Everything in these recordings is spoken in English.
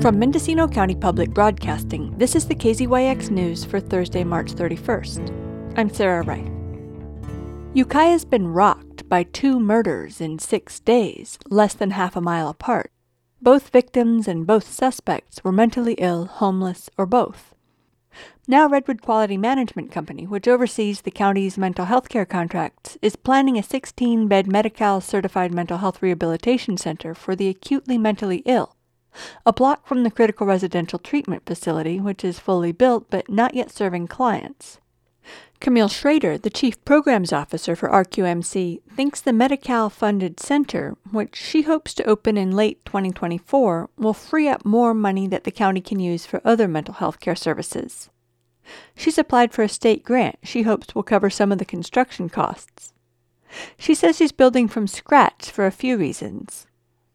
From Mendocino County Public Broadcasting, this is the KZYX News for Thursday, March 31st. I'm Sarah Wright. Ukiah's been rocked by two murders in six days, less than half a mile apart. Both victims and both suspects were mentally ill, homeless, or both. Now, Redwood Quality Management Company, which oversees the county's mental health care contracts, is planning a 16 bed Medi Cal certified mental health rehabilitation center for the acutely mentally ill, a block from the critical residential treatment facility, which is fully built but not yet serving clients. Camille Schrader, the Chief Programs Officer for RQMC, thinks the Medi Cal funded center, which she hopes to open in late 2024, will free up more money that the county can use for other mental health care services. She's applied for a state grant she hopes will cover some of the construction costs. She says she's building from scratch for a few reasons.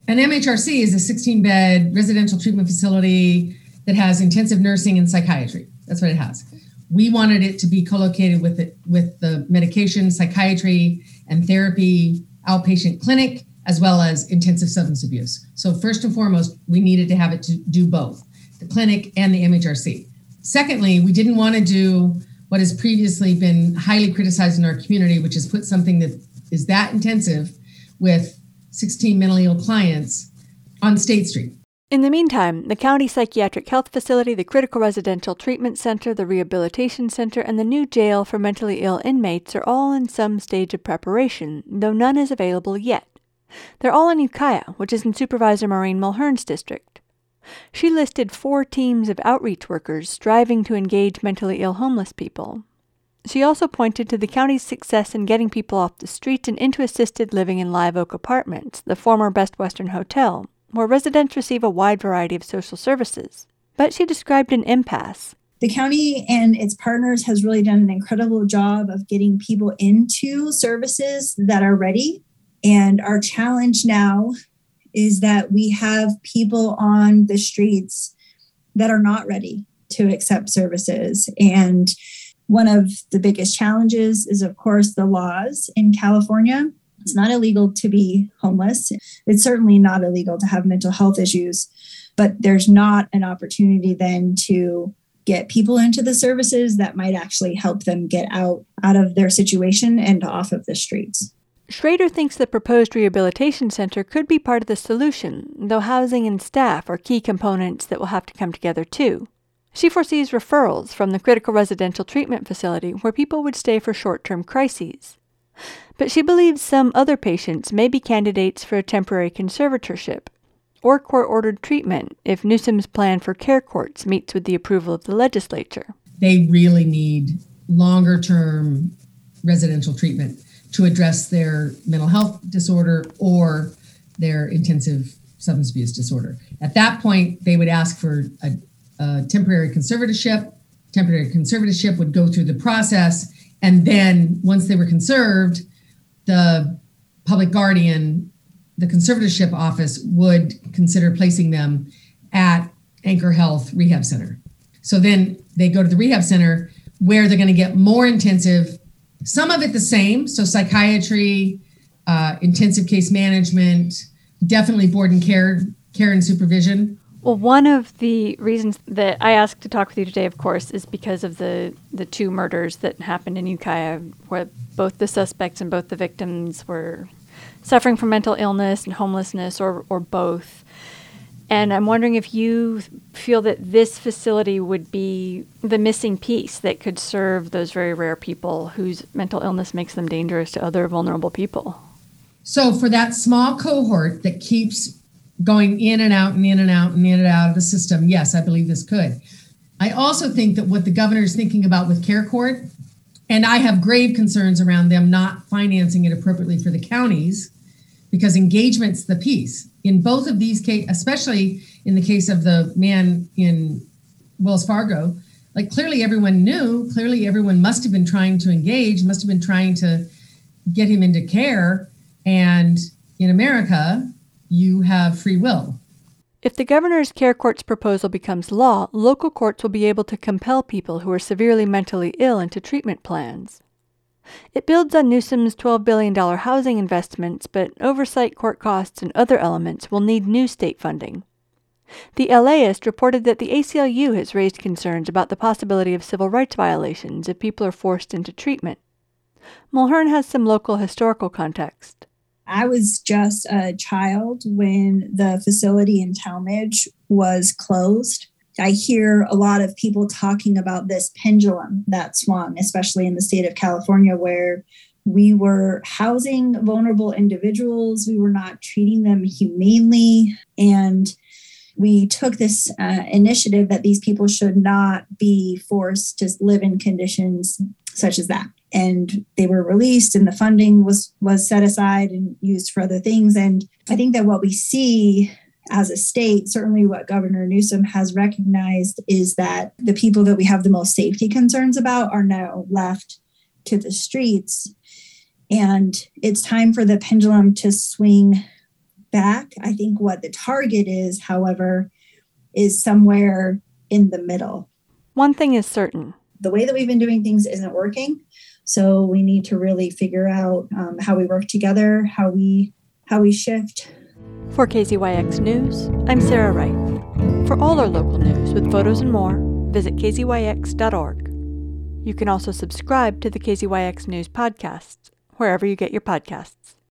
An MHRC is a 16 bed residential treatment facility that has intensive nursing and psychiatry. That's what it has we wanted it to be co-located with it with the medication, psychiatry, and therapy outpatient clinic, as well as intensive substance abuse. So first and foremost, we needed to have it to do both, the clinic and the MHRC. Secondly, we didn't want to do what has previously been highly criticized in our community, which is put something that is that intensive with 16 mentally ill clients on State Street. In the meantime, the county psychiatric health facility, the critical residential treatment center, the rehabilitation center, and the new jail for mentally ill inmates are all in some stage of preparation, though none is available yet. They're all in Ukiah, which is in Supervisor Maureen Mulhern's district. She listed four teams of outreach workers striving to engage mentally ill homeless people. She also pointed to the county's success in getting people off the streets and into assisted living in Live Oak Apartments, the former Best Western Hotel, where residents receive a wide variety of social services. But she described an impasse. The county and its partners has really done an incredible job of getting people into services that are ready. And our challenge now is that we have people on the streets that are not ready to accept services. And one of the biggest challenges is, of course, the laws in California it's not illegal to be homeless. It's certainly not illegal to have mental health issues, but there's not an opportunity then to get people into the services that might actually help them get out out of their situation and off of the streets. Schrader thinks the proposed rehabilitation center could be part of the solution, though housing and staff are key components that will have to come together too. She foresees referrals from the critical residential treatment facility where people would stay for short term crises but she believes some other patients may be candidates for a temporary conservatorship or court ordered treatment if Newsom's plan for care courts meets with the approval of the legislature. They really need longer term residential treatment to address their mental health disorder or their intensive substance abuse disorder. At that point, they would ask for a, temporary conservatorship. Temporary conservatorship would go through the process and then once they were conserved, the public guardian, the conservatorship office would consider placing them at Anchor Health Rehab Center. So then they go to the rehab center where they're going to get more intensive, some of it the same. So psychiatry, uh, intensive case management, definitely board and care, care and supervision. Well, one of the reasons that I asked to talk with you today, of course, is because of the, the two murders that happened in Ukiah, where both the suspects and both the victims were suffering from mental illness and homelessness, or, or both. And I'm wondering if you feel that this facility would be the missing piece that could serve those very rare people whose mental illness makes them dangerous to other vulnerable people. So, for that small cohort that keeps going in and out and in and out and in and out of the system, yes, I believe this could. I also think that what the governor is thinking about with Care Court, and I have grave concerns around them not financing it appropriately for the counties, because engagement's the piece. In both of these cases, especially in the case of the man in Wells Fargo, like clearly everyone knew, clearly everyone must have been trying to engage, must have been trying to get him into care. And in America, you have free will. If the governor's care court's proposal becomes law, local courts will be able to compel people who are severely mentally ill into treatment plans. It builds on Newsom's $12 billion housing investments, but oversight court costs and other elements will need new state funding. The LAist reported that the ACLU has raised concerns about the possibility of civil rights violations if people are forced into treatment. Mulhern has some local historical context. I was just a child when the facility in Talmage was closed. I hear a lot of people talking about this pendulum that swung, especially in the state of California, where we were housing vulnerable individuals, we were not treating them humanely, and we took this uh, initiative that these people should not be forced to live in conditions such as that and they were released and the funding was was set aside and used for other things. And i think that what we see as a state certainly what governor newsom has recognized is that the people that we have the most safety concerns about are now left to the streets. And it's time for the pendulum to swing back. I think what the target is however is somewhere in the middle. One thing is certain. The way that we've been doing things isn't working so we need to really figure out um, how we work together, how we how we shift. For KZYX News, I'm Sarah Wright. For all our local news with photos and more, visit kzyx.org. You can also subscribe to the KZYX News podcasts wherever you get your podcasts.